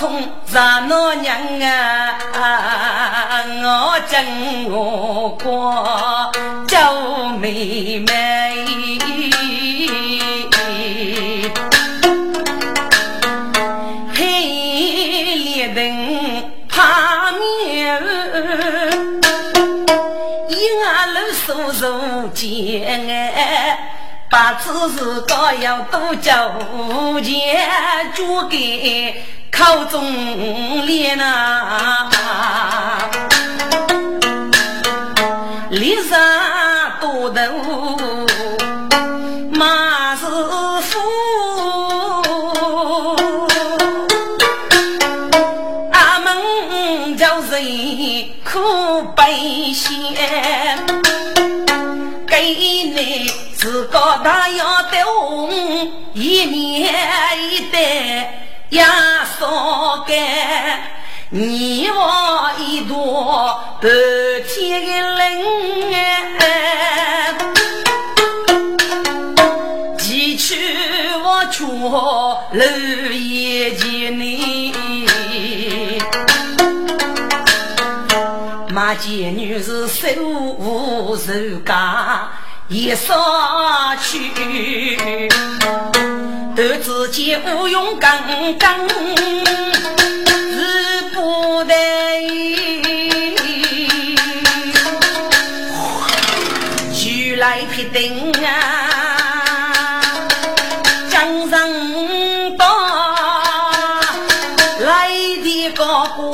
从咱老娘啊，我真我过叫妹妹，黑脸灯怕面。一俺老叔叔见哎，把此事高要多交钱，交给口中脸呐，脸上多头马师傅。阿门就是苦悲险，给你自个大要懂，一年一代压缩干，你我一朵白天的冷哎。几去我却楼也见你，马见女是手无手家一扫去，儿子见无用刚刚是不得。举来劈顶啊，江上岛来的个个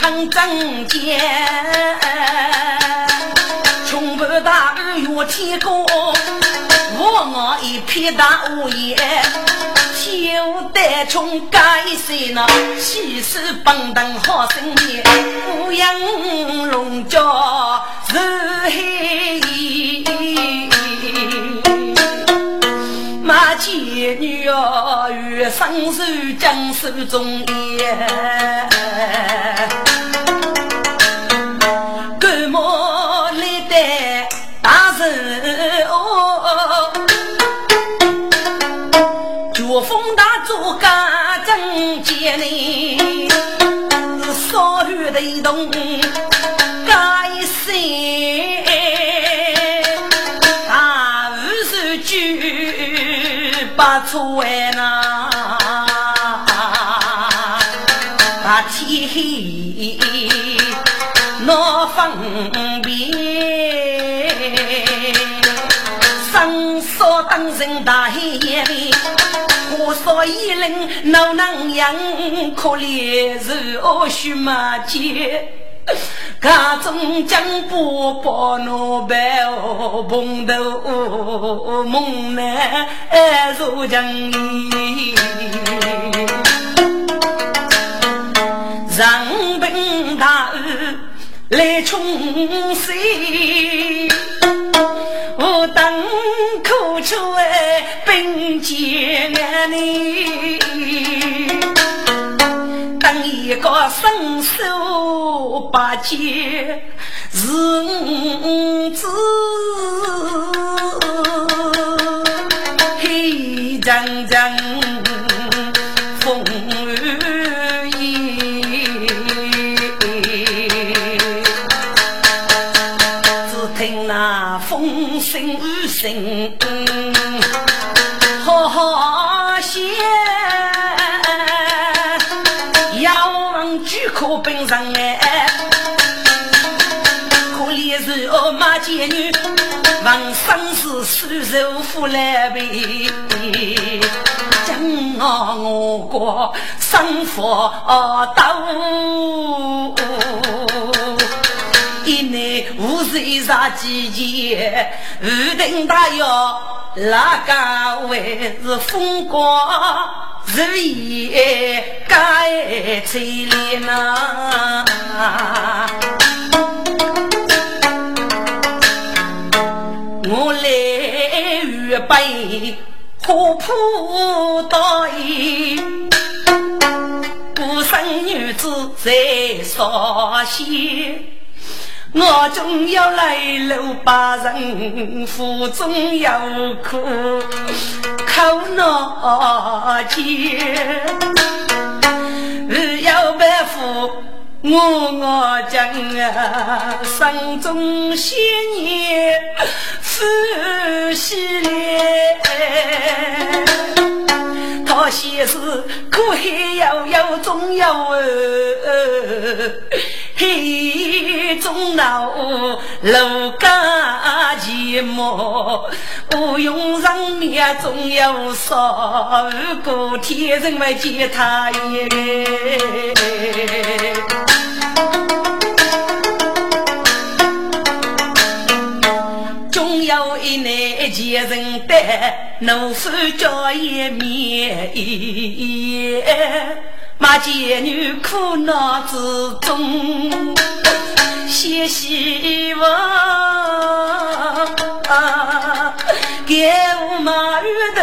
很正经，穷不大二月天公，我一片大屋檐。秋得穷改谁呢？气势奔腾好生年，五羊龙角是黑衣。马前女儿越生手将手中烟，把出来呐，把天黑闹分别。生杀当人大海里，火烧一人闹能养，可怜是恶须马街。家中将不把奴白哦，蓬头梦难如将里。让本大儿来冲水，我等苦楚哎，并肩你。当一个伸手不见是五子，黑张张。可本上哎，可怜是我马贱女，往生死手手扶来背，将我过生活刀。一年无谁啥季节，无定大药哪个为是风光日夜该催恋呐？我来预备花铺到衣，孤身女子在少些。我终要来路把人，腹中有苦口难解，要不服我我将啊，生中先念夫妻恋。他先是苦海悠悠，终有黑中闹路家寂寞，不用上面总有少个天人来接他耶。一人带，怒手叫一面，马见女苦恼之中，些希望，给我马玉头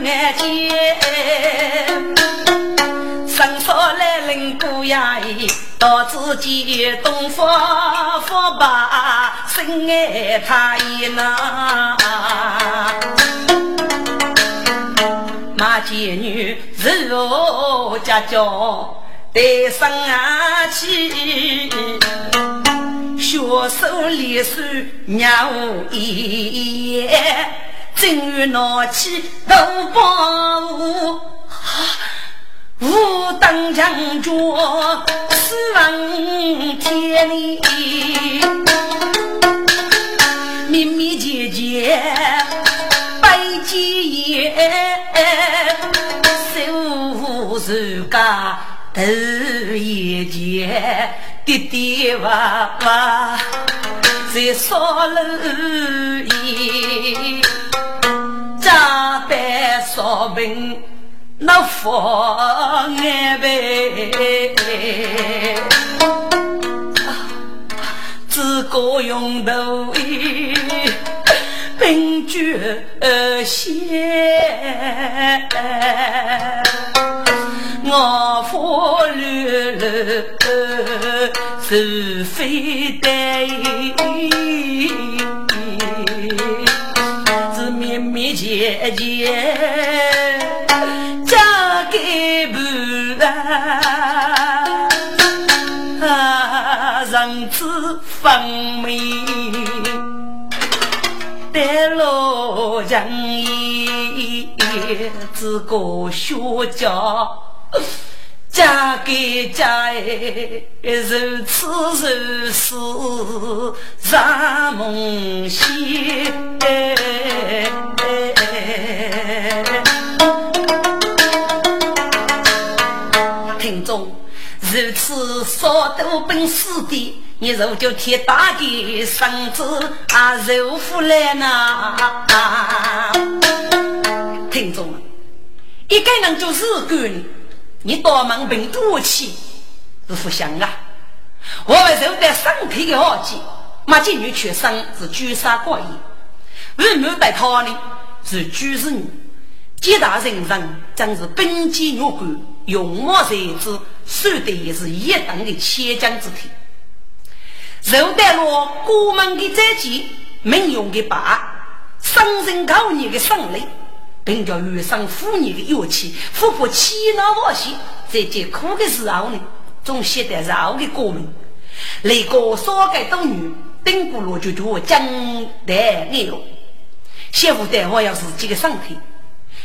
眼见。生说来人过呀，到自己东方佛把心爱他一呐。那贱女柔家教带上啊去，学手练手鸟一，正月闹起都帮我。武当将军，四望天里，密密结结拜几夜，手手家头一件，爹爹娃娃在烧炉里，家班烧饼。那佛爱呗，自个用头衣，本觉仙，我佛律律是非对，是绵绵结结。给不啊，人子分明，带路人意，自个学家，嫁给家如此如此，让梦醒。如此少多本事的，你如就贴大的身子啊，肉乎来呢？听众们，一个人就是官，你多门凭多气是不香啊！我们受得身体的好气，马金女全身是居杀过意，为没带他呢是居士女，几大人人真是本级入官，用我才知。守的也是一等的千将之体，受得了国门的战绩，民用的把，生人高你的胜利，并叫遇上妇女的乐器，夫妇气恼往喜，在艰苦的时候呢，总写得绕的国门，那个少个都女，顶不落就叫江南内容，媳妇带好要自己的身体，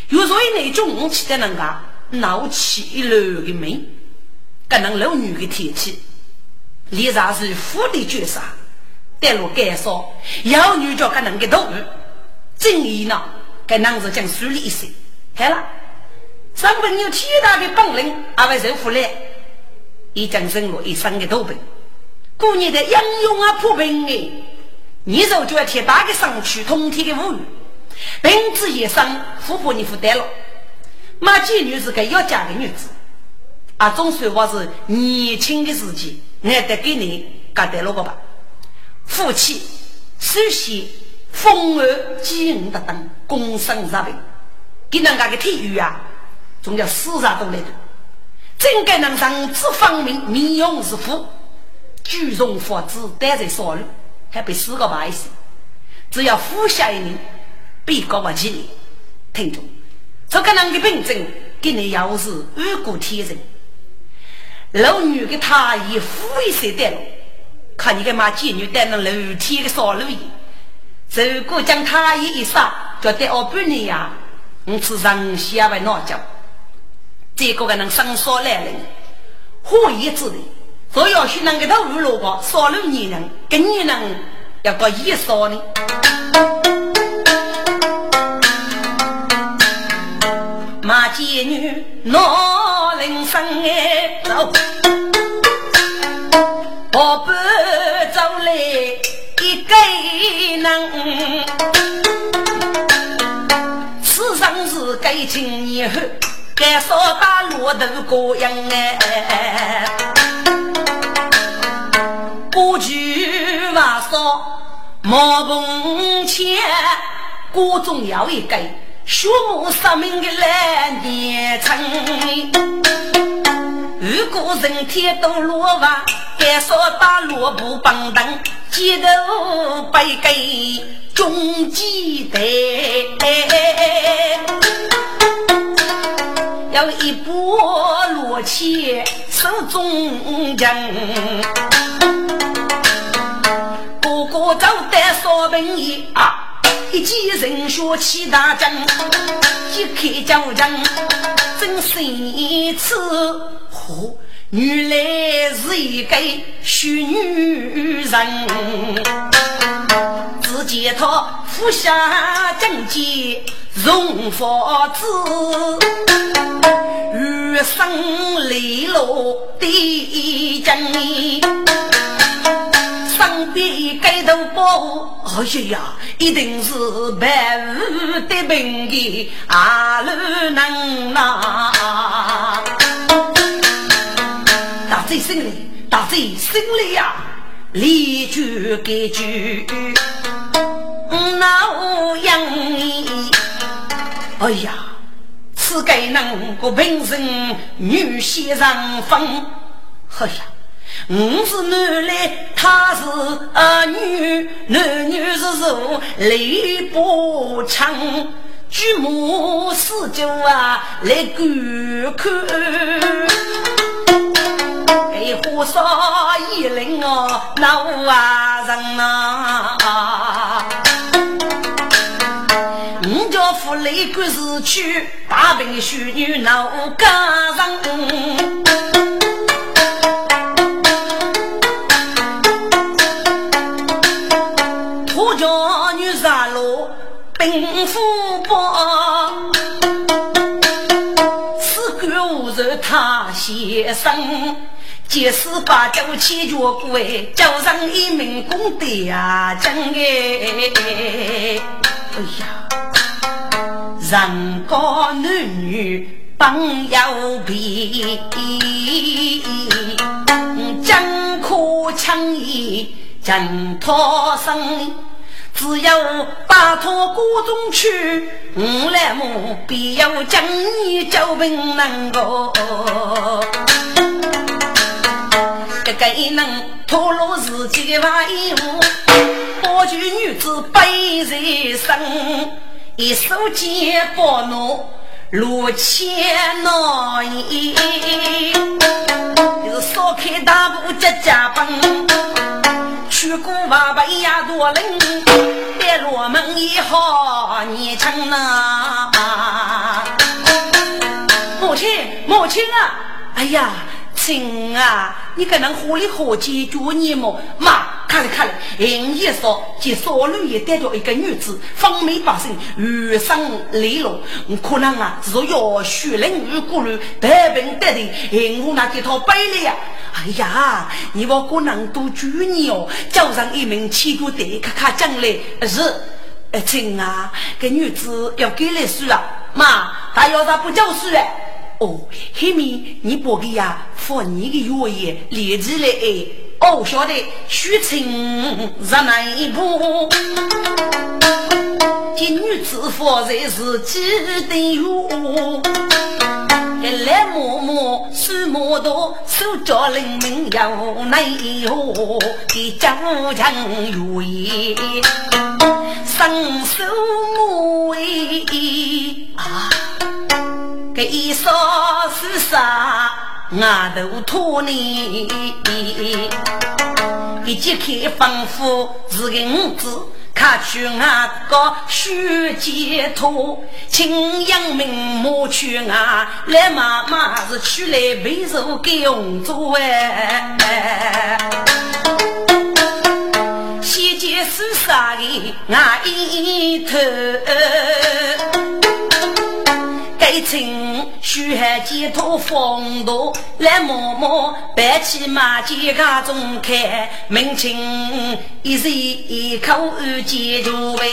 有所以那种气的人家闹起一箩的命。跟能老女的天气，李查是富的绝杀，但若干烧，要女叫跟能个头，正义呢，跟能是将梳理一些，好了，上本有天大的本领，阿会受苦来，已将生落一生的头本，过年的英勇啊破病哎，你就就要贴大的上去通天的无语，病子一生，富婆你负担了。马姐女是个要嫁的女子，啊，总算我是年轻的时期，俺得给你搞得了个吧。夫妻首先风儿积恩的等，共生日本，给人家个体育啊，总叫四杀都来的。真该能上知方明，面容是富，举重佛子待在少路，还被四个白死。只要服下一年，必告不起你。听着，这个人的病症，给你要是遇过天人，老女的他已富一些的了。看你个妈贱女带那楼梯的少路一，如果将他一杀，就得我半年呀，我是人下为闹叫。这个个能生少来人，火一之的，所要是能给他五路个少路女人，跟你能要个一少呢？马妓女闹铃声哎，走，我不走来一个人，此生是该情以后。该说打骆头过样哎，过去话说毛棚前，锅中要一根血母杀命的蓝年成。如果人天都落瓦，该说打萝卜棒灯，街头白给中鸡蛋。有一把罗切手中枪，哥哥走得少本意啊！一见人血气大将，一开交枪，真是一次。嚯，原来是一个虚女人，只见她俯下正剑。荣佛子，余生泪落的真，边盖头包，哎呀，一定是白日的病的阿鲁能呐！大贼心里，大贼心里呀，离句给句，恼样。哎呀，此该能够平生女先上风。哎呀，我是男来，他是儿女，男女是如泪不长。举目四周啊，来观看。哎，火烧一林哦，闹啊人啊。府内官是去大病妇女闹家人，落病夫包，此官无仇他先生，即使把酒千脚过，叫上一名公德呀，真哎，哎呀！人高男女朋友比，江可强义真讨生。只要摆脱锅中去，我来么必要将你救平能够。这个能透露自己的外物，保全女子背在身。一手剑拨弄罗千闹衣，就是烧开大步接家奔，去过万百呀多人，别落门也好年轻呐。母亲，母亲啊，哎呀，亲啊，你可能火里火气救你么？妈。看了看了，硬一说，见少女也带着一个女子，方眉八生，玉生丽容，可能啊，是要血淋雨过路，带病带的，硬我那几套背了呀！哎呀，你我可能多救你哦，叫上一名七个队，看看将来是哎，亲啊，这女子要给来书啊，妈，她要啥不教书哎？哦，后面你不给呀，放你的药液连起来哎。哦，晓得，许清入内一步，这女子方才是几等哟。一来嬷嬷手磨多，手脚灵敏又内哟，给家强如意，伸手摸一啊，给说是啥？额头托你，一揭开仿佛是个五子，看去啊个须解脱，青阳明莫去啊，来妈妈是取来备受给红做哎，先解是啥的那一头。该称血海几头风度，来默默白起马肩胛中开，门清一人一口二结如文，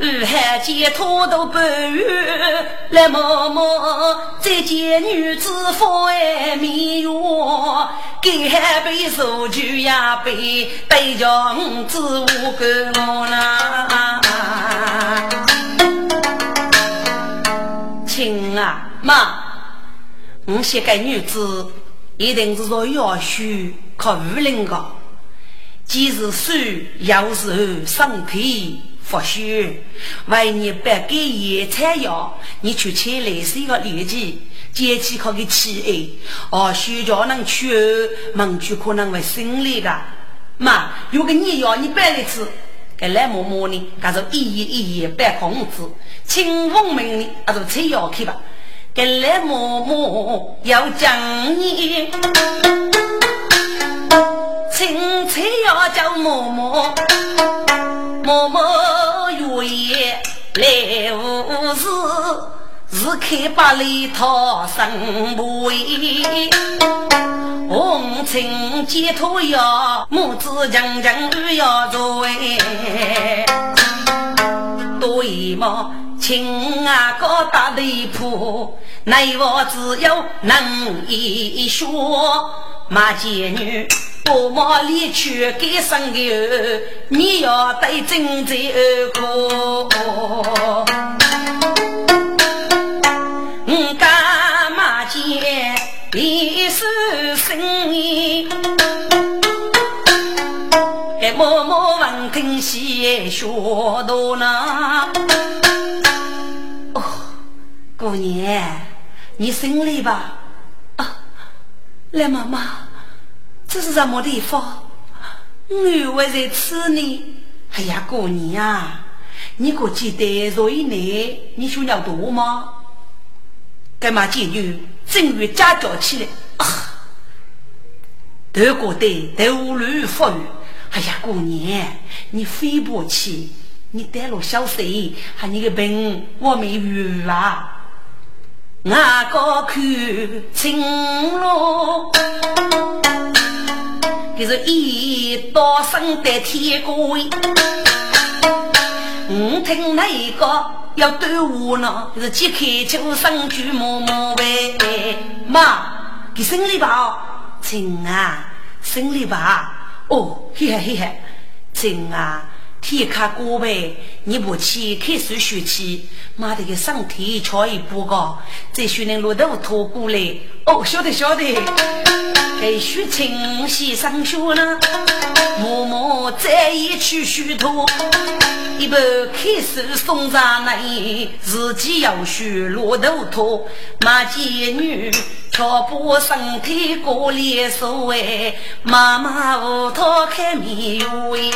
二海几头都不远，来默默再见女子方爱面容，给海被受酒呀被对将子无干我呐。啊，妈，我些个女子一定是说要学靠武林的，既是手，又是身体复血，为你白给野菜药，你去切来是一个力气，节气靠个气爱，哦，睡觉能去，梦去可能会心里的。妈，有个你要你别来吃。给来摸摸呢，他说一夜一夜白空子，清风明呢，他说吹要去吧。给来摸摸要讲你，清吹要叫摸摸，摸摸月夜来无事，是开把里讨生不为。红尘几头要，母子强强都要做哎。对么？亲啊，高大离谱，奈我只有能一说。马姐女，不毛离去给生友，你要对正在过。听细说多呢。哦，姑娘，你心里吧？啊，来妈妈，这是什么地方？我还在此呢。哎呀，姑娘啊，你可记得若一年你需要多吗？干嘛妓女？正月家教起来啊！都觉得头颅发晕。哎呀，姑娘，你飞不起，你带了小水，还你个病我没遇啊！那个看清喽，就是一道生的天规。我听那个。要对我呢，是揭开秋生举默默喂，妈，给生理吧，亲啊，生理吧，哦，嘿嘿嘿嘿，真啊，天卡过呗，你不去开始学去，妈的个身体瞧一不高，再学那骆驼拖过来，哦，晓得晓得，该学清先上学呢，默默再一去学徒。一把开手送上来，自己要学骆驼拖，马妓女却不身体过脸手哎，妈妈无头开面喂。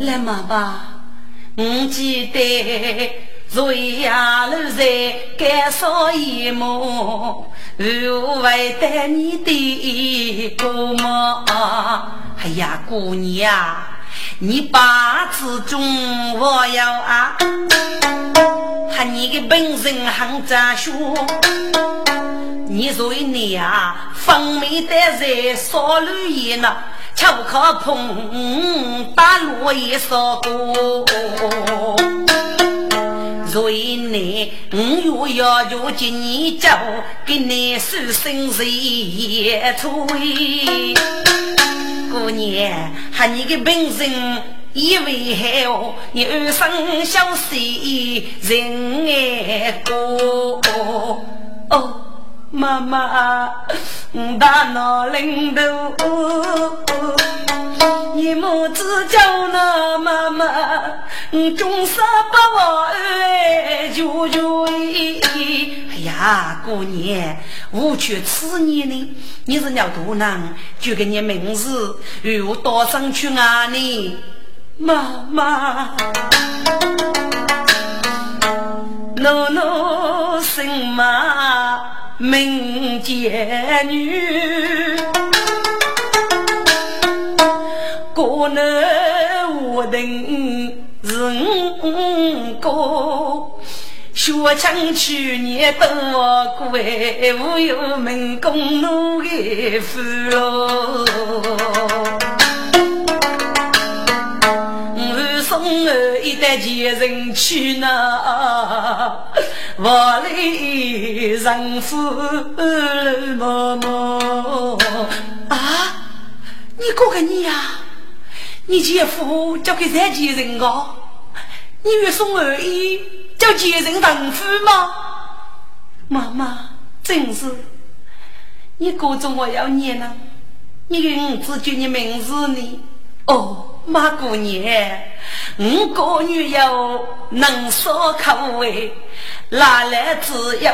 来妈妈，我记得。昨夜路在干烧一幕，我为得你的过么？哎呀，姑娘，你八字中我要啊，和你的本性很扎实。你昨夜啊，风没带在烧绿叶呢。巧可碰，打落一扫过。对你，我要求今年就给你收生日也出位。过年喊你的本人以为好，你二生相思人爱过。妈妈，大闹临头。你母子叫那妈妈，终生不忘爱舅舅。哎呀，过年我去吃你呢，你是鸟多囊，就给你名字，与我多上去啊你妈妈，奴奴生嘛民间女。过难我等人过，学唱去年多过，我有门公奴的福喽。送儿一代前人去那，万里丈夫默默啊，你过个你呀？你姐夫交给咱家人哦，你愿送二姨叫家人丈夫吗？妈妈，真是，你哥中我要念呢，你给儿子叫你名字呢？哦，马姑娘，我个女友能说口味，哪来只有？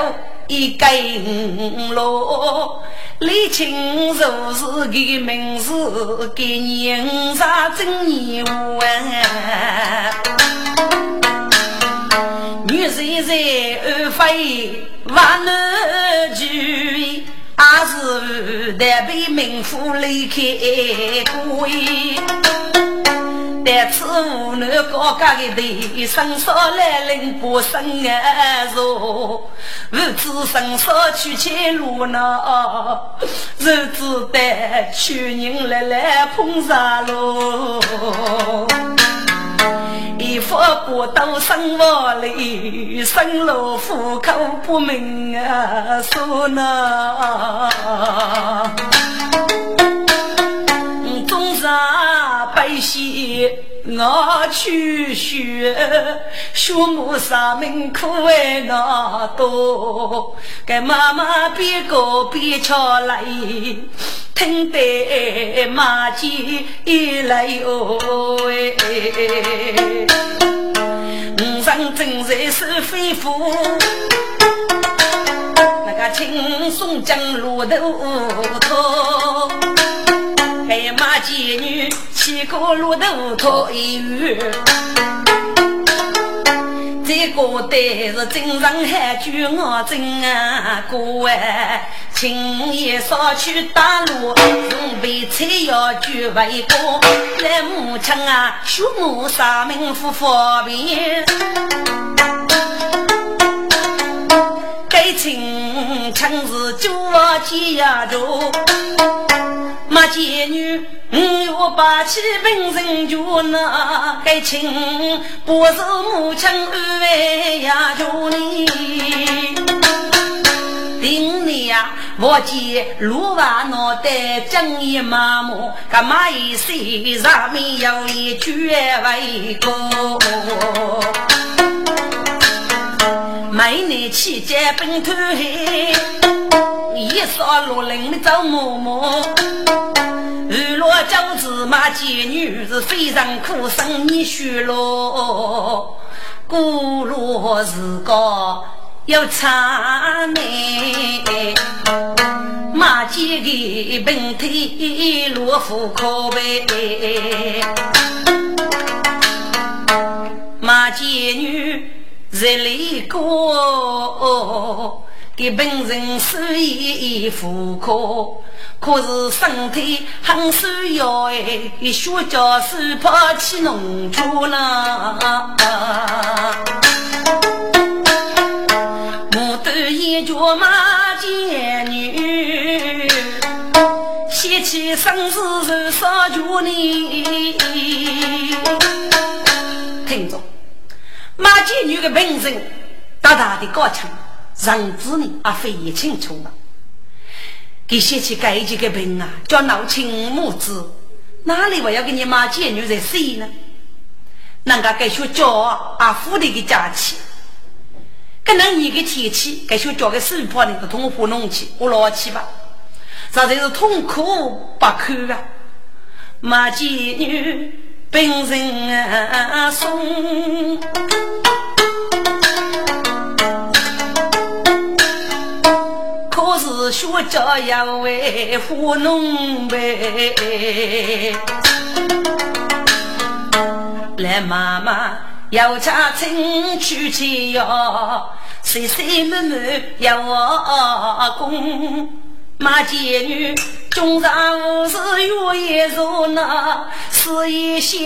一根路，李清如是个名字，给人啥真义无女人在二妃万难聚，还是得被名夫离开归。但此无奈高家的头，生少来临不生儿弱，无知生少去前路呢，日子得去人来来碰上喽。一副不到生活里，生路户口不明啊，说呢。中上百姓我去学，学母上门苦为那多，给妈妈边歌边唱来，听得马姐来哟喂，五上正在是非妇，那个轻松将路头拖。白马妓女骑过骆驼讨一月，这个对是真上海举我真啊哥哎，青叶少去打路，准备菜肴就为过，来母亲啊，父母三名不方便，该亲亲自就我接呀着。马姐女，我把起本人就那该亲，不是母亲安慰呀就你。顶你呀，我见路娃脑袋正一麻木，干嘛一岁上面有一句为过。每年期间奔头黑，一扫落林的找嬷嬷。二罗教子马妓女是非常苦生你学咯，古罗是个要长呢，马街的本体落户可悲，马妓女。日里过，给本人事业富可，可是身体很需要哎，学教师跑去农村了。牡丹一脚马见女，嫌弃生死是少求你。听着，马姐女的名声大大的高强，让子女阿非也清楚了。给写起该几个病啊，叫闹亲母子，哪里我要给你马姐女在谁呢？人家该学教啊，富的个假期。可能你个天气，该学交给手帕的，通火弄起，我老气吧？实在是痛苦不堪啊！马妓女本人送，可是学教要为糊弄呗。来妈妈。要家亲娶妻哟，岁岁满满要我公。马姐女终上无事月夜坐那，事业小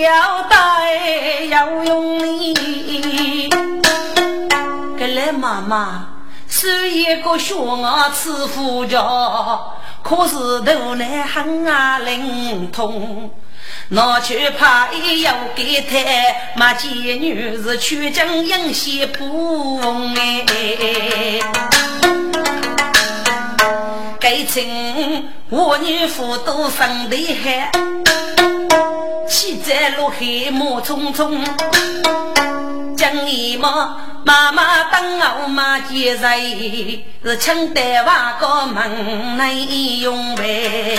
歹要用力。格来妈妈是一个学我吃苦家，可是头脑很啊灵通。拿去怕也要给他，马姐女是曲江迎喜不哎。该称我女夫都生的海，妻在落海莫匆匆。讲你嘛，妈妈等我马姐在，是请得娃个门内用呗。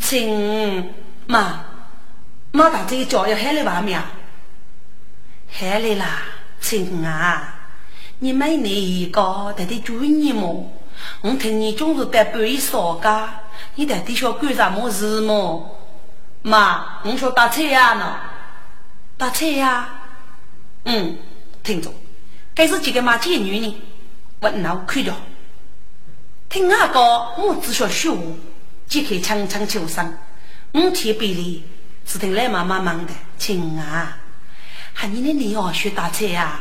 亲妈，妈大这个脚要喊来外面，喊来啦，亲啊！你每年一个得得注意么？我听你总是在半夜烧家，你到底想干什么事么？妈，我说打菜呀呢，打菜呀。嗯，听着，该是几个马贱女人，我脑看着。听阿哥，我只想学。即刻强强求生，五天别离，只听来妈妈忙的，亲啊，喊你的女儿学打菜呀，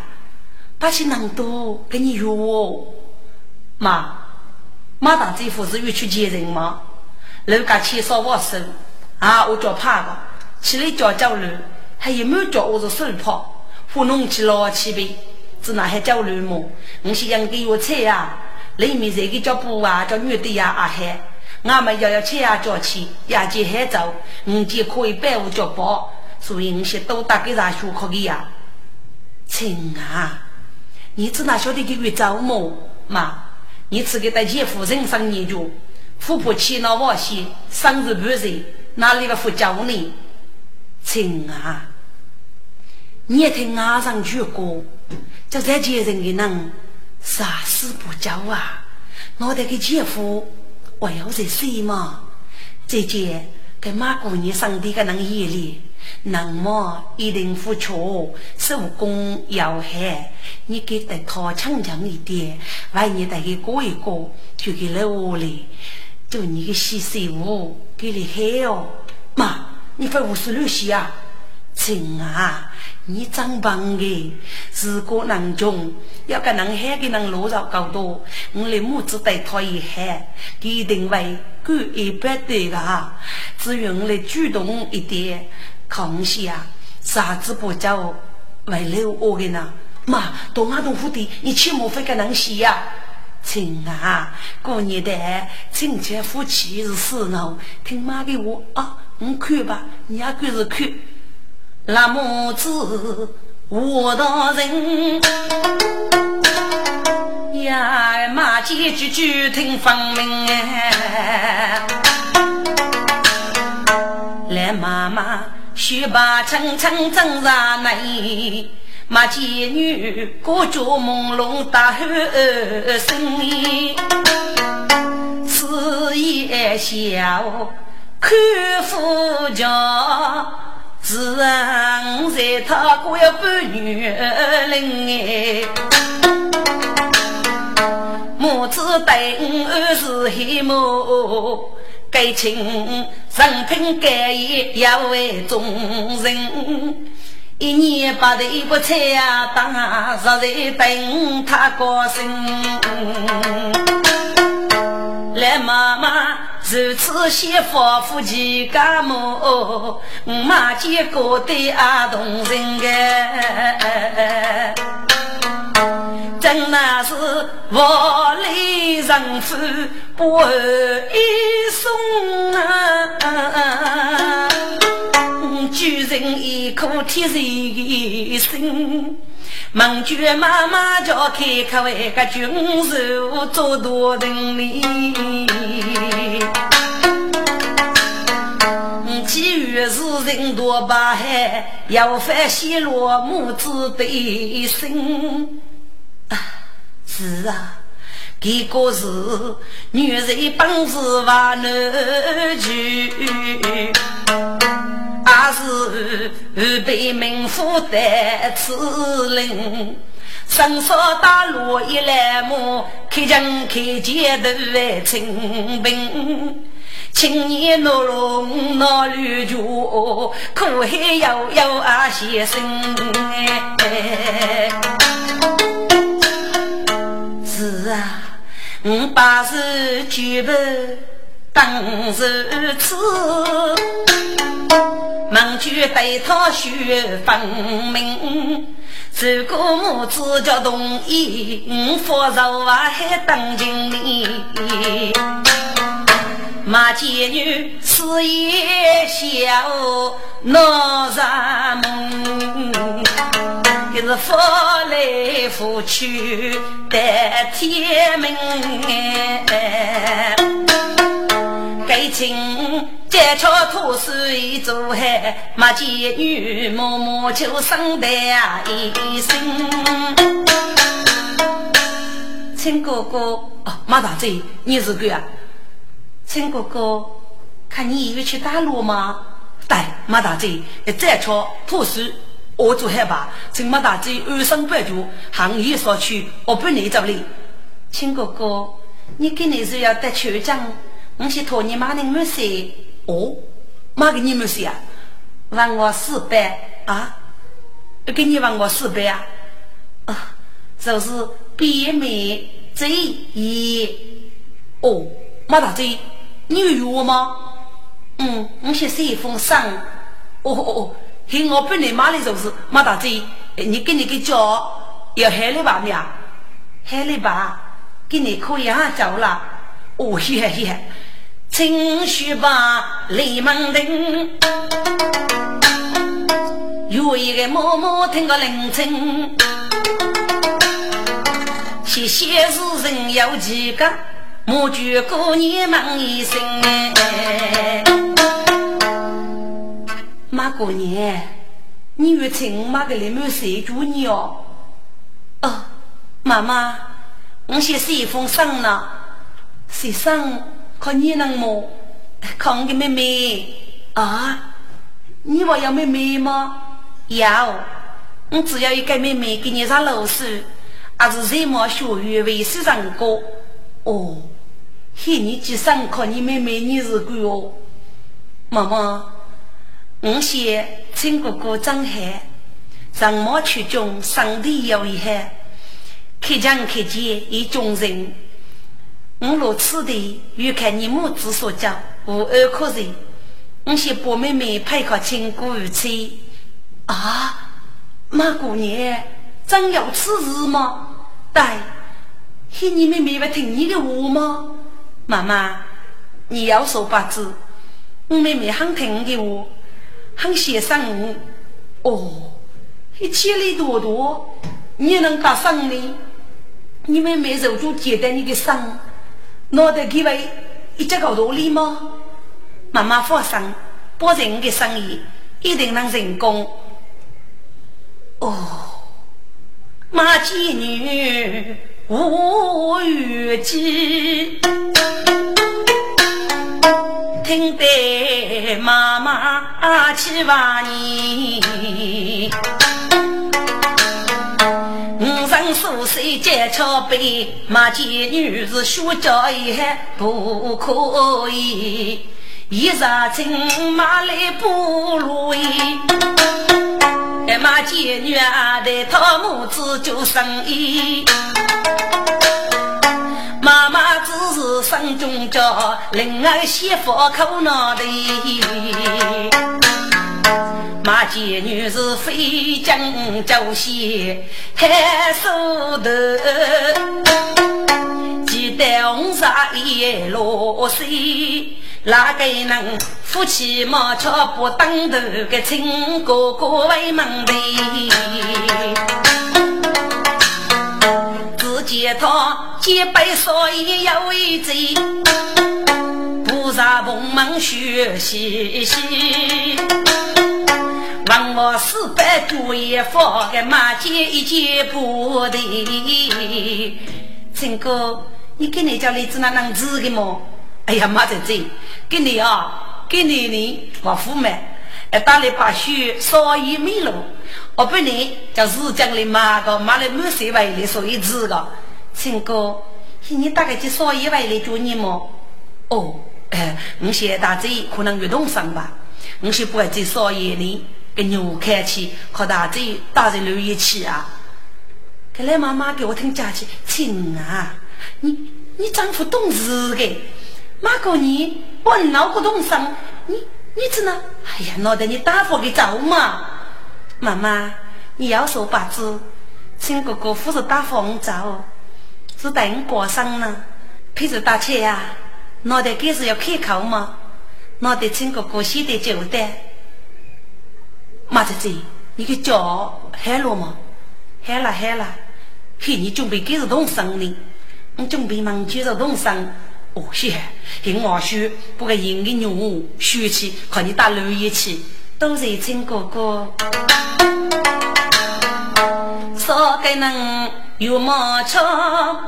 把些能多给你约妈，马大姐夫是欲去接人吗？楼家钱少我收啊，我叫怕的，起来叫交流，还有没有叫我是手跑，糊弄起老起呗，只那还交流么？我是养给我菜呀，里面这个叫布啊，叫女的呀，阿海。俺们要要吃呀，交钱，亚姐还早，五姐可以百无交包，所以你些都打给咱学可的呀。亲啊，你只哪晓得给月早么？妈，你只给他姐夫人生研究，富婆气恼我些，生日不日哪里个不教你？亲啊，你也听俺上句歌，叫在接人的人，杀死不教啊！我得给姐夫。我要在谁嘛？姐姐跟马姑娘生的个能眼里，那么一定付出，手工要好。你给他掏强强一点，万一带给过一过，就给了我哩。就你个洗水壶给你黑哦，妈，你快五十六洗啊！亲啊，你真棒的！如果能中，要个能喊给能落着高多，我的母子带他一喊，一定会够一百对的哈。只愿我来主动一点，康熙啊，啥子不叫为了我的呢？妈，东阿东府的，你切莫非个能洗呀？亲啊，过年的亲戚夫妻是死闹，听妈的话啊，你看吧，你也跟着看。那母子我大人，呀马几句句听分明哎。来妈妈雪把层层正上来，马几女过着朦胧大喊声，此夜笑看夫家。是人在他过要半女人哎，母子等儿是黑母，该情人品该义要为众人，一年八的一菜呀，当实在等他高兴。来妈妈，如此先发夫妻家母，马见过对阿同人哎，真那是万里人夫不一送啊，举人一颗铁人心。孟娟妈妈叫开口，为个军手做大人哩。其余是人多把海，要翻西落母子对心。是啊，这个是女人本事万难去。还是被民府带此令，伸手打落一来么？开枪开街都来清兵，青年闹龙闹绿脚，可还要要啊先生是我把是举步当如此。孟举对他学分明，如果母子叫同意，我佛寿啊还等经理。马见女事业小，闹啥梦？可是扶来扶去得天命，该情。剑桥土水一座海，马见女默默就生得一生。陈哥哥，哦，马大嘴，你是个啊？陈哥哥，看你又去打锣吗？对，马大嘴，剑桥土水，我做海吧。陈马大嘴二生半脚，行业所去，我不你走哩。亲哥哥，你肯定是要得秋奖，我是托你妈的没事。哦，妈给你们说啊，问我四百啊，给你问我四百啊，啊，就是北美这一哦，马大嘴，你有约吗？嗯，我先写一封信。哦哦哦，嘿，我本来买的就是马大嘴，你给你个叫要海里吧呀？海里吧，给你可以啊，走了。哦，谢谢。情绪把雷门铃，有一个默默听个铃声。谢谢世人有几个，莫觉过年忙一生。过年，你月请马个雷门谁祝你哦？哦，妈妈，我写是一封信呢，写信。可你能么？可我的妹妹啊！你还要妹妹吗？要，我只要一个妹妹给你上老师，还是什么学院为师上过？哦，嘿，你去上课，你妹妹你是个哦。妈妈，我写陈哥哥张海，上马曲中上帝有遗憾，开讲开讲一众人。我若此地欲看你母子所教，无二可人。我先把妹妹配个亲姑如妻。啊，马姑娘，真有此事吗？对，是你妹妹不听你的话吗？妈妈，你要说八字，我妹妹很听的话，很欣赏我。哦，一千里多多，你能打赏呢？你妹妹受住接待你的伤。脑袋给为一只搞道理吗？妈妈放心，保证你的生意一定能成功。哦，马妓女无语记，听得妈妈气哇你。五十岁结桥杯，马见女士学教一不可以，一日进马来不如意。哎马见女儿的他母子做生意，妈妈只是生中教，另儿媳妇口脑袋。马家女是飞将朝夕还手头，记得红纱一落水，哪个能夫妻莫巧不当头？个亲哥哥为门的，见他洁白所以有一贼，菩萨蓬门学习习。问我四百多一方，个马街一件布的。陈哥，你给你家里子那能吃的么？哎呀，妈在这，给你啊，给你你我付买，哎，打来把雪烧一米路，我不你叫日江的马个买了满三万的，所以吃个。亲哥，你大概去烧一万的做你么？哦，哎，我现在这可能运动上吧，我是不会再烧一年。给牛开起，和大嘴大人留一起啊！看来妈妈给我听讲起，亲啊，你你丈夫懂事的，马过年我闹个动伤，你你怎呢？哎呀，闹得你大发给找嘛！妈妈，你要说八字，亲哥哥夫是大风是等过生呢，陪着打车呀，闹得该是要开口嘛，闹得亲哥哥写的交代。马子子，你个脚喊了吗？喊了喊了，嘿，你准备给是动身呢？你准备忙接着动身。哦，谢，听我说，不过应个牛学起，看你打六一起，都是亲哥哥。少个人有毛枪，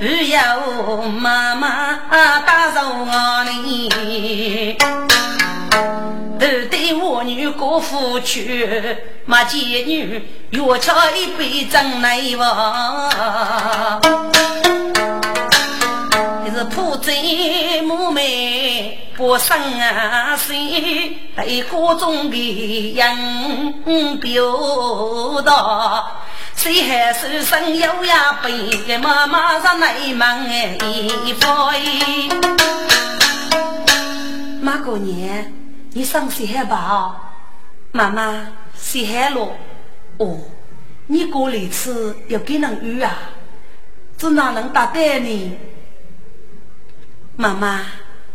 只有妈妈打着我哩。都对我女过夫去，马见女越吃一杯真难忘。你是破贼母妹不生啊谁？在锅中的人表达，谁还是生有呀背个妈妈上来忙哎一回。马过年。你上谁海吧？妈妈，谁海了？哦，你过来吃要给人鱼啊？这哪能打得呢？妈妈，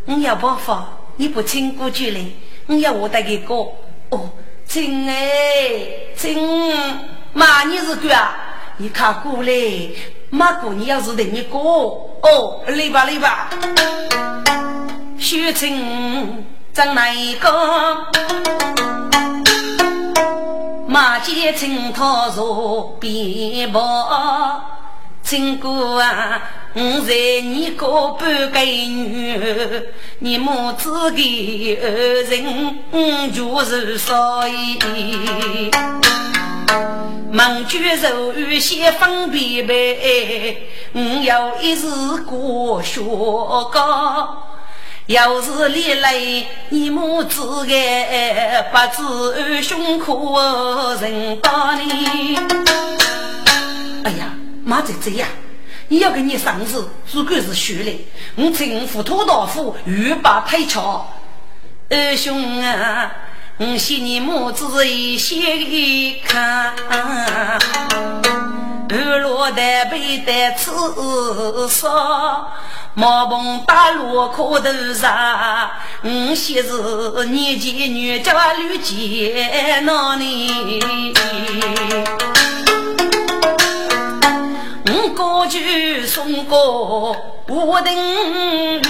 我要办法，你不请过去嘞？我要我带给哥。哦，请哎，请妈，你是哥啊？你看过来，妈过你要是等你哥。哦，来吧来吧，雪清。怎那个马街青桃树边坡，亲哥啊，我在你个半个女，你母子的二人就是少爷。孟举手语先分别呗，我要一时过学高。要是历来你母子个不知胸苦人道理。哎呀，妈在这呀！你要给你嗓子，如果是虚的，我政府土豆腐欲把太巧。二兄啊，我写你母子一些看，二落的背的刺少。毛棚大路口头上，我昔日年纪女家绿姐那里，我过去送过不等雨，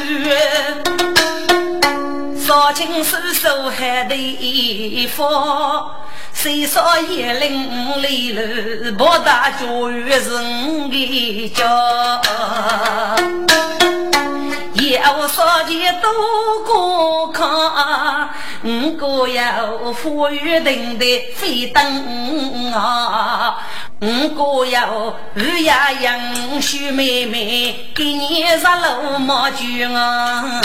少情手手还得放，谁说一零里路不大教育是我的家。要少钱多过看，五个要富裕等的非等啊，五个要二呀杨秀妹妹给你上路马驹啊。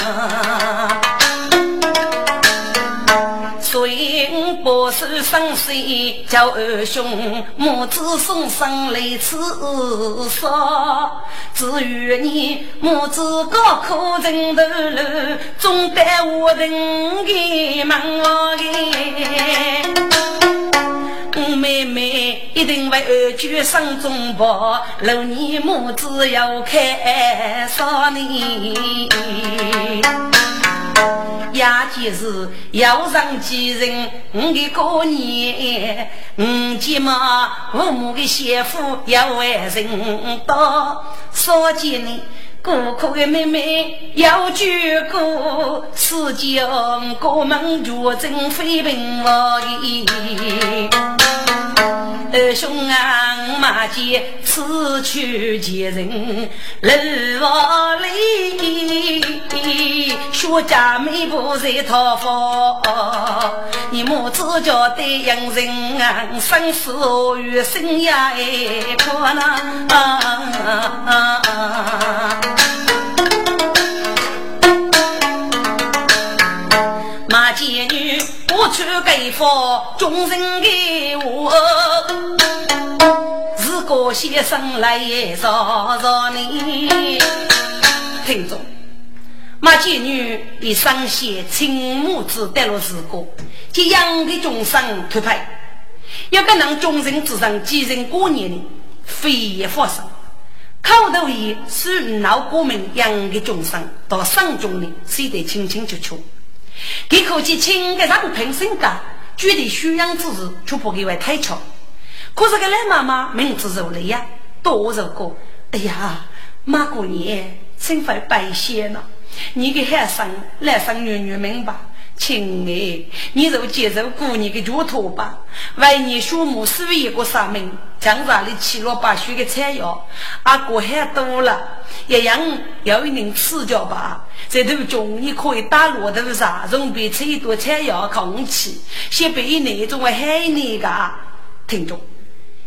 所以我不是生死叫二兄母子送上来吃烧。至于你母子高苦人头路，总得我等给忙我我妹妹一定为二舅生中宝，六年母子要开少年。呀，即是要上几人，我的过年，五姐嘛，父母的媳妇要为人多，说见你。孤苦的妹妹要救过，世间过门绝真非平凡。二兄啊，马街此去见人，路万里，学家妹不在讨房，你母子叫对养人啊，生死与生也可能。马姐女，我去给佛众人给我，自个先生来饶饶你。听众，马姐女以上写亲母子带了自个，这样的众生推派，要个让众人之上几人过年的，非也发生。口头语是闹国民养的众生，到生中呢，写得清清楚楚。给口气轻的让平性格，具体宣扬之时却不给外太巧。可是个赖妈妈名字肉了呀，多肉过。哎呀，妈过年身份白显了，你给喊声来生女女明白。亲爱，你就接受姑娘的嘱托吧。为你父母是一个啥命，江上里七老八须的菜肴，阿哥喊多了，一样要一人吃着吧。在途中你可以打骆驼上，准备吃一顿菜肴空气，先备那种会害你的。听着，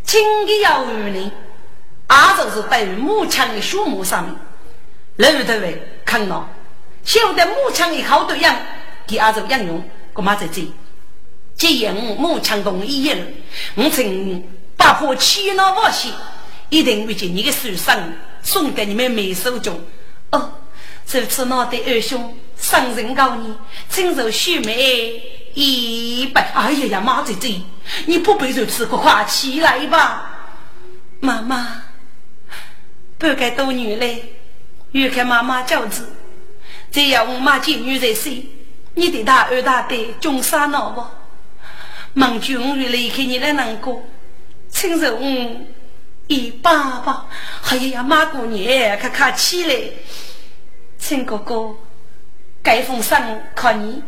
亲的要与你，阿就是对母亲的树木上面，楼头位看到，晓得母亲的好多样。第二种应用，我妈在这。既然我母强同意了，我曾把破气恼瓦西，一定会将你的手生送给你们妹手中。哦，这次我的二兄上人告你，亲手续妹一百。哎呀呀，妈在这，你不必如此快起来吧？妈妈，不该多女嘞，越看妈妈教子，只要我妈见女在身。你的大二大的中山脑不？孟君玉离开你的难过，亲手嗯一爸爸，哎呀马姑娘，快快起来！亲哥哥，该封赏靠你，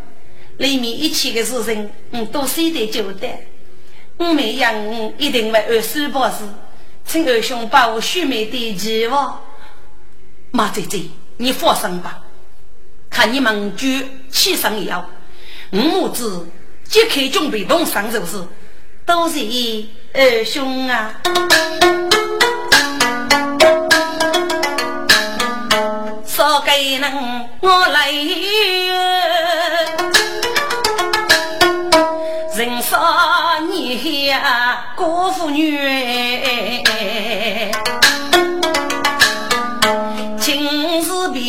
里面一切的事情，嗯，都写得交代。我每样一定为二叔报事，请二兄把我许妹的期望。马姐姐，你放心吧。看你们就起上药，五母子即刻准备动上手时，都是二兄啊！说给人我来，人少你呀，过妇女。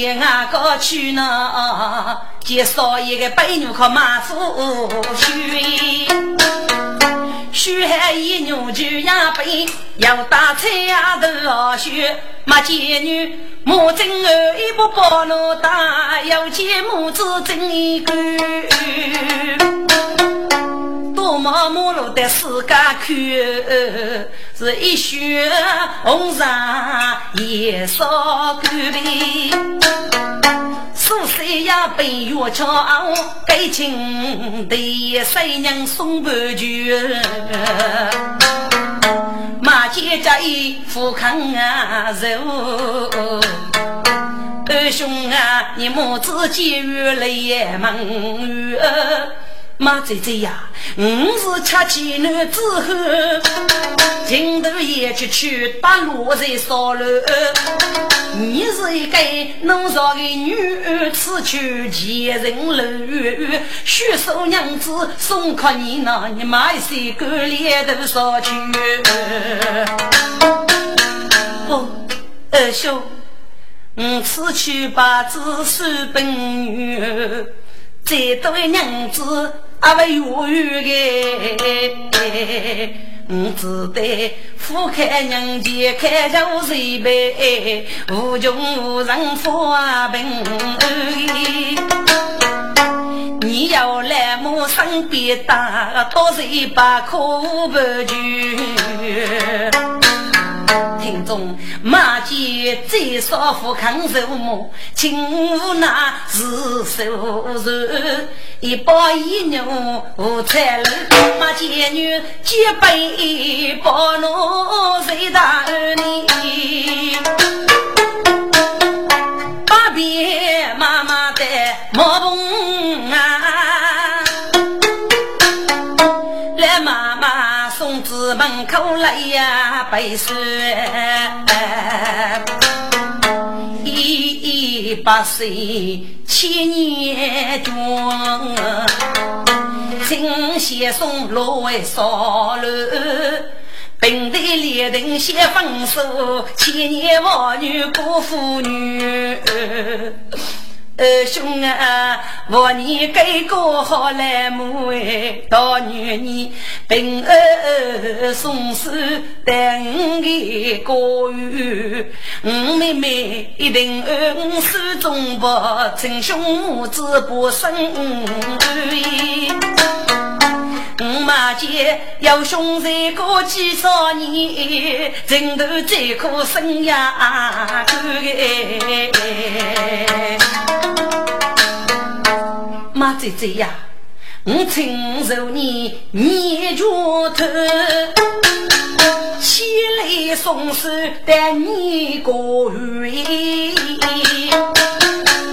俺个去呢，介绍一个白牛靠马夫婿，须还一牛就呀背，要打菜呀都要学。马见女母真儿一不包罗大，要见母子真一个。多么马路的世界看，是一血红裳也少干杯。苏三呀被月桥，给亲的三娘送半句。马姐家一副康啊肉，二兄啊，你母子结缘来也忙于马姐姐呀，我是吃鸡卵之后，镜头也去去打落在烧炉，你是一个农少的女儿，此去前人路，许守娘子送客你那，你买些个脸都少去。哦，二兄，我此去把子是本女，再多娘子阿不有余个。我只得俯瞰人间，开酒水杯，无穷无尽花瓶。你要来我身边打，多是一把苦白酒。听众马姐最少富康寿母，请无那是手人，一包一牛五彩楼，马街女几杯包奴谁大你？八边妈妈的毛棚啊，来嘛妈送子门口来呀，背水。一百岁千年中，请先送罗为少楼，本地列人先分手，千年王女过妇女。二兄啊，我你给个好来母哎，大女你平儿送死等个过月，我妹妹一定二手中不称兄母子不生我马姐要兄在过几十年，枕头这颗生呀马姐姐呀，我承受你年月头，千里送手带你过月。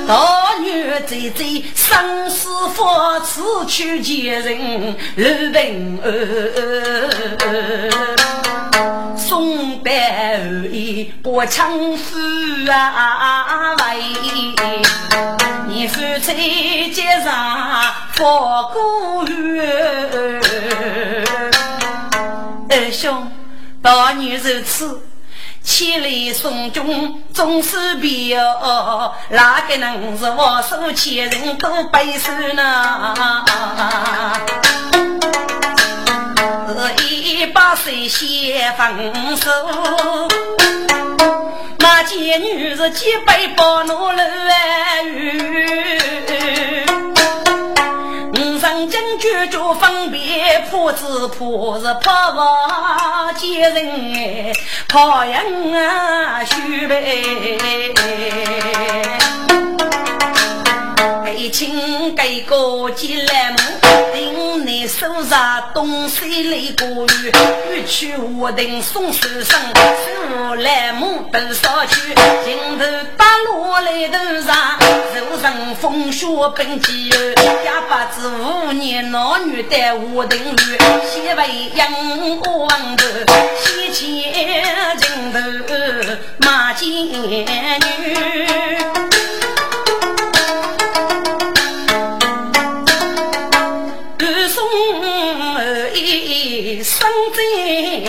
大女姐姐生死佛，此去见人刘平儿。送白衣把枪夫啊为，你夫妻街上佛过月。二兄，大女如此。千里送君总是别哦，哪个能是我手千人都背手呢？一百岁先分手，那见女是几百包奴楼真句就分别破子破是破瓦见人哎，怕人啊虚伪。给亲给个进来么？等你手上东西来过雨，欲去我等送手生，手来么都上去，镜头打落来头上，手上风雪奔急儿，也不知五年老女带我等雨，先为养我王头，先牵镜头马见女。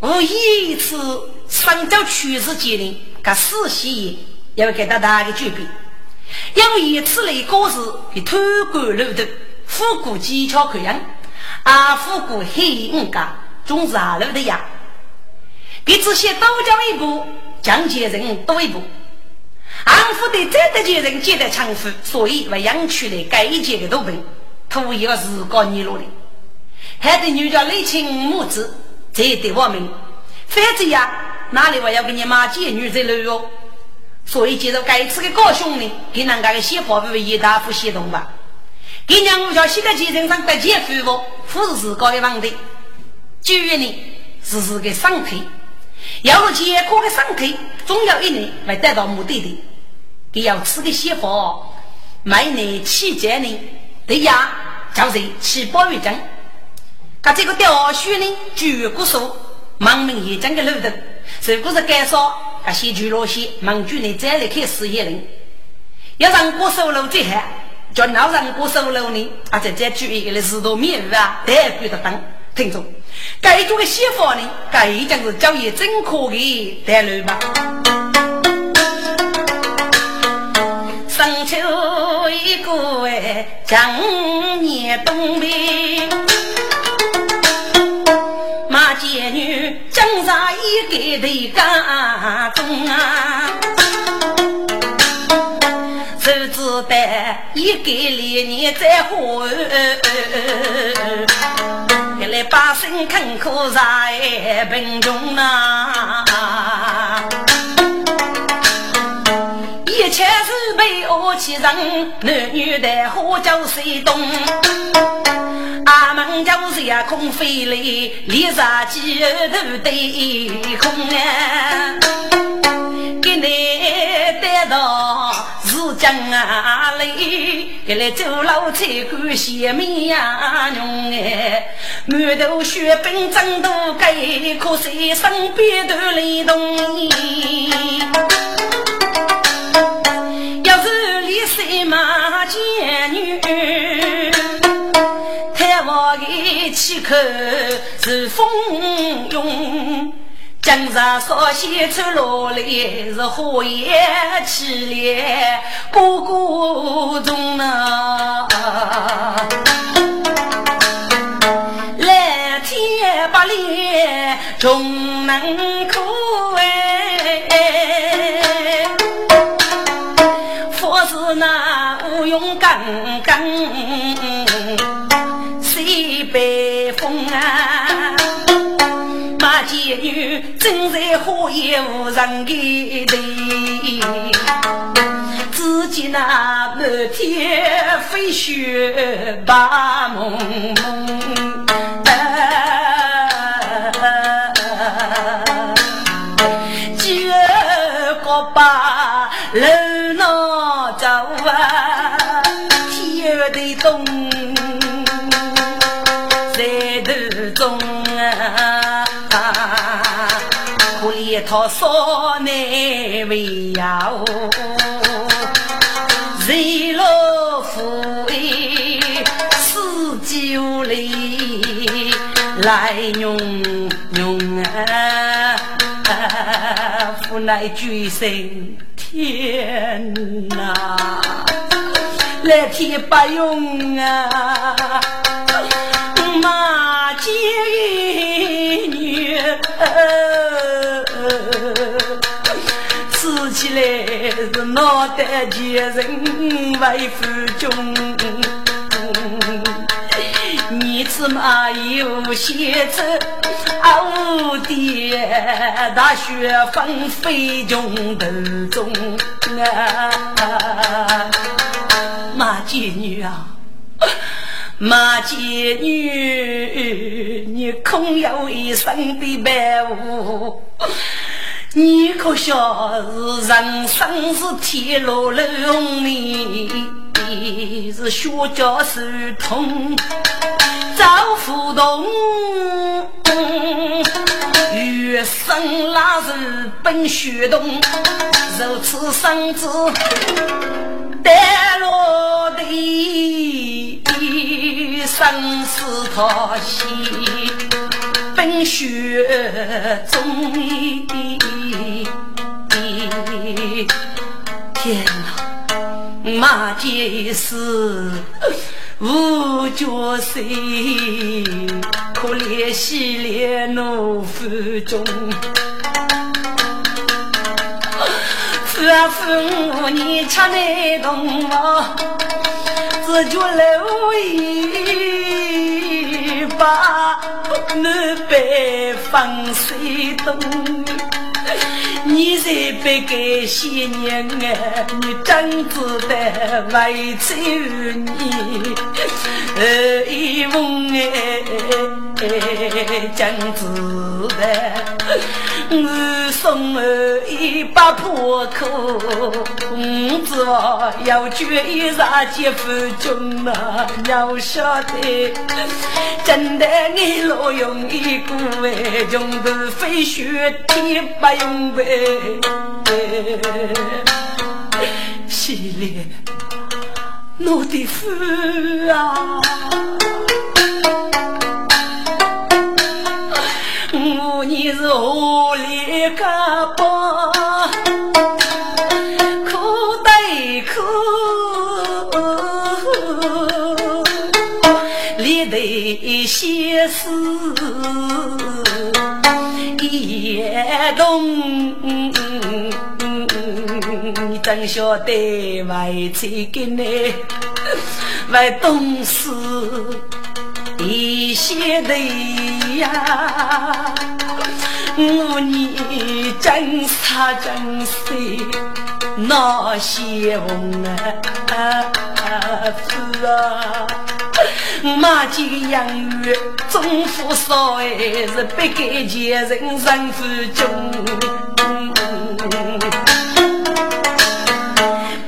我一次上交曲子节令，跟四喜要给他打个举笔，因为一次来歌是的偷管路的，复古技巧可样，啊复古黑五家，总是阿路的呀。给这些多讲一步，讲解人多一步。安抚的再得些人接待强夫，所以为养出来改节的多本，土要是搞泥路的，还得女家内亲母子才得我们。反正呀，哪里我要给你妈接女在路哟？所以接着该次的高兄呢，给人家的先法为一大夫系统吧。给娘我叫现在基层上得钱付我，富士高一房的。九月呢，是是个上腿，要是结果的上腿，总有一年会达到目的的。给要吃个先法，每年七节呢，对呀，就是七八月整。他这个雕书呢，举国说，盲名也整个路的，如果是改少，他先举罗些，盲举呢再来开事业人，要让过收入最好。叫老人过收入呢，啊，在再举一个石头面啊，代表的等听众，该做的媳妇呢，该讲是教育正可的带路吧。深秋一个哎，江年东北，马姐女江上一个头干中啊。手指戴一个连年在火，给来百姓看苦在贫穷呐，一切是被恶气人，男女的花叫谁懂？阿门就是呀空飞来，离杀鸡头对空啊，给你带到。江啊里，给来走路才看鲜面呀娘哎，满头血本真多该可惜身边都雷动。要是李三马见女，太王的气口是风涌。江上少先出落来，是火焰起来，哥哥中啊，蓝天白里终能哭哎，佛是那无用刚仙女正在花叶无人的地，只见那满天飞雪白蒙蒙，几个把热闹走啊，天的东，可怜他少难为呀，谁老夫哎，四九里来用用啊，无奈举身天哪，来天不用啊，马街女。起来是脑袋前人为夫君，你子嘛有些子，我爹大雪纷飞中途中啊，马姐女啊。马姐女，你空有一身的白骨，你可晓是人生是天罗龙里，是血脚手痛遭浮动，余生那是本血动，如此身子带落地。生死讨喜，冰雪中。天哪，马杰是无角色，可怜西烈怒腹中。夫啊夫，你吃难懂吗？自觉蝼蚁把南北风吹动，你才不该些年哎，你真值得为妻你儿一梦哎，真值得我送儿一把破裤，我只要决一杀结夫君啊，要晓得，真的你老用一股哎，穷途飞雪天不用白。西烈，我的夫啊，也懂。真晓得为妻给你为懂事一些的呀，我你真傻真细那些红啊是啊，马家养育总富少哎，是不给前人生负重。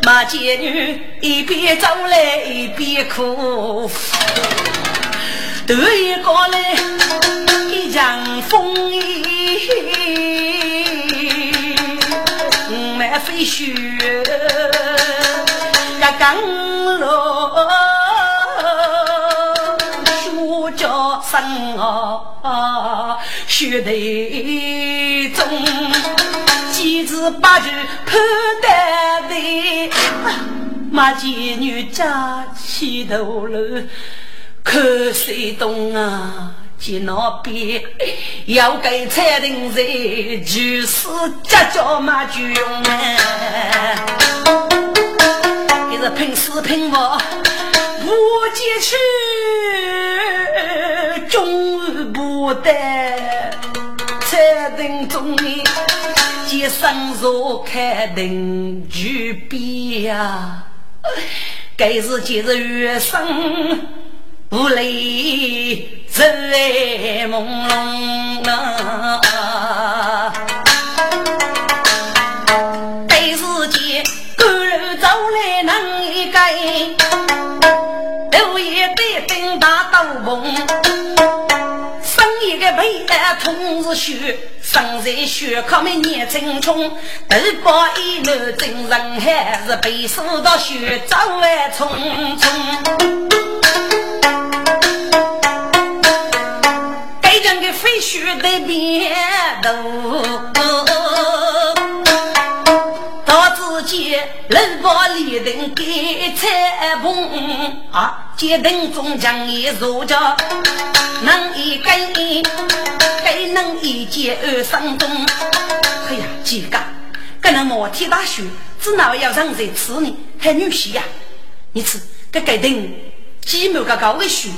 马姐女一边走来一边哭，头一个来一场风雨满飞雪，呀刚脚声啊，雪堆中。几字八句判得对，马妓女扎起头来看谁懂啊？见那边要给彩铃在，就是家家马就用啊！一是拼死拼活无坚持，终不得彩铃中你。一生若开灯举笔呀，该是今日月生无泪在朦胧啊。一个背儿同是血。生在血靠没年青春，头发一缕真人还是被死到血早晚匆匆。该讲的废墟的边头，人把里人给踩碰啊！阶等中将一入着，能一根一，该能一接二生中。哎呀，几个，跟那毛天大雪，只哪要让在吃呢？还女婿呀？你吃，这该等几毛个高的雪，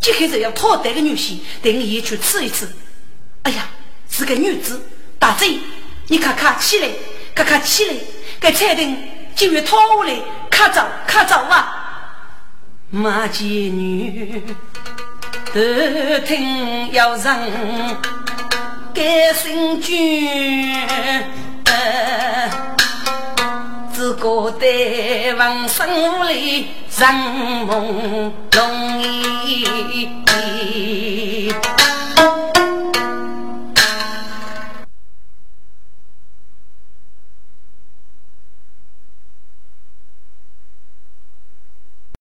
这开始要讨得个女婿，等你去吃一吃。哎呀，是个女子，大嘴，你看看起来，看看起来，该彩灯就要讨下来，卡走卡走啊！马妓女，得听要人改姓君，只觉得王生里人梦容易。